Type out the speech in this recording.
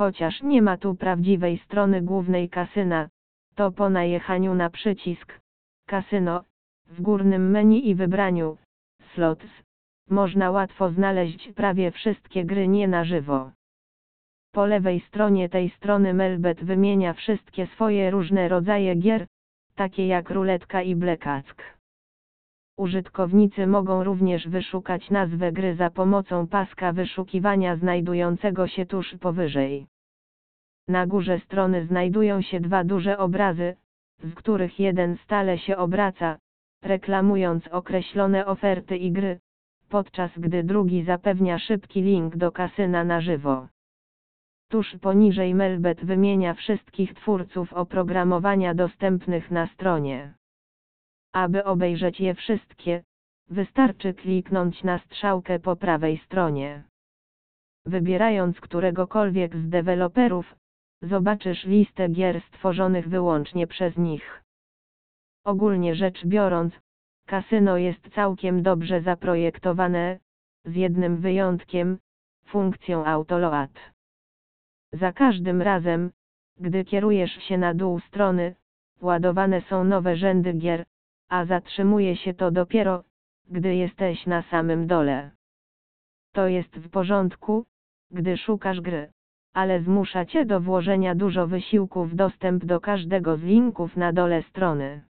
Chociaż nie ma tu prawdziwej strony głównej kasyna, to po najechaniu na przycisk Kasyno w górnym menu i wybraniu Slots można łatwo znaleźć prawie wszystkie gry nie na żywo. Po lewej stronie tej strony Melbet wymienia wszystkie swoje różne rodzaje gier, takie jak ruletka i blekack. Użytkownicy mogą również wyszukać nazwę gry za pomocą paska wyszukiwania znajdującego się tuż powyżej. Na górze strony znajdują się dwa duże obrazy, z których jeden stale się obraca, reklamując określone oferty i gry, podczas gdy drugi zapewnia szybki link do kasyna na żywo. Tuż poniżej Melbet wymienia wszystkich twórców oprogramowania dostępnych na stronie. Aby obejrzeć je wszystkie, wystarczy kliknąć na strzałkę po prawej stronie. Wybierając któregokolwiek z deweloperów, zobaczysz listę gier stworzonych wyłącznie przez nich. Ogólnie rzecz biorąc, kasyno jest całkiem dobrze zaprojektowane, z jednym wyjątkiem, funkcją autoload. Za każdym razem, gdy kierujesz się na dół strony, ładowane są nowe rzędy gier, a zatrzymuje się to dopiero, gdy jesteś na samym dole. To jest w porządku, gdy szukasz gry, ale zmusza cię do włożenia dużo wysiłku w dostęp do każdego z linków na dole strony.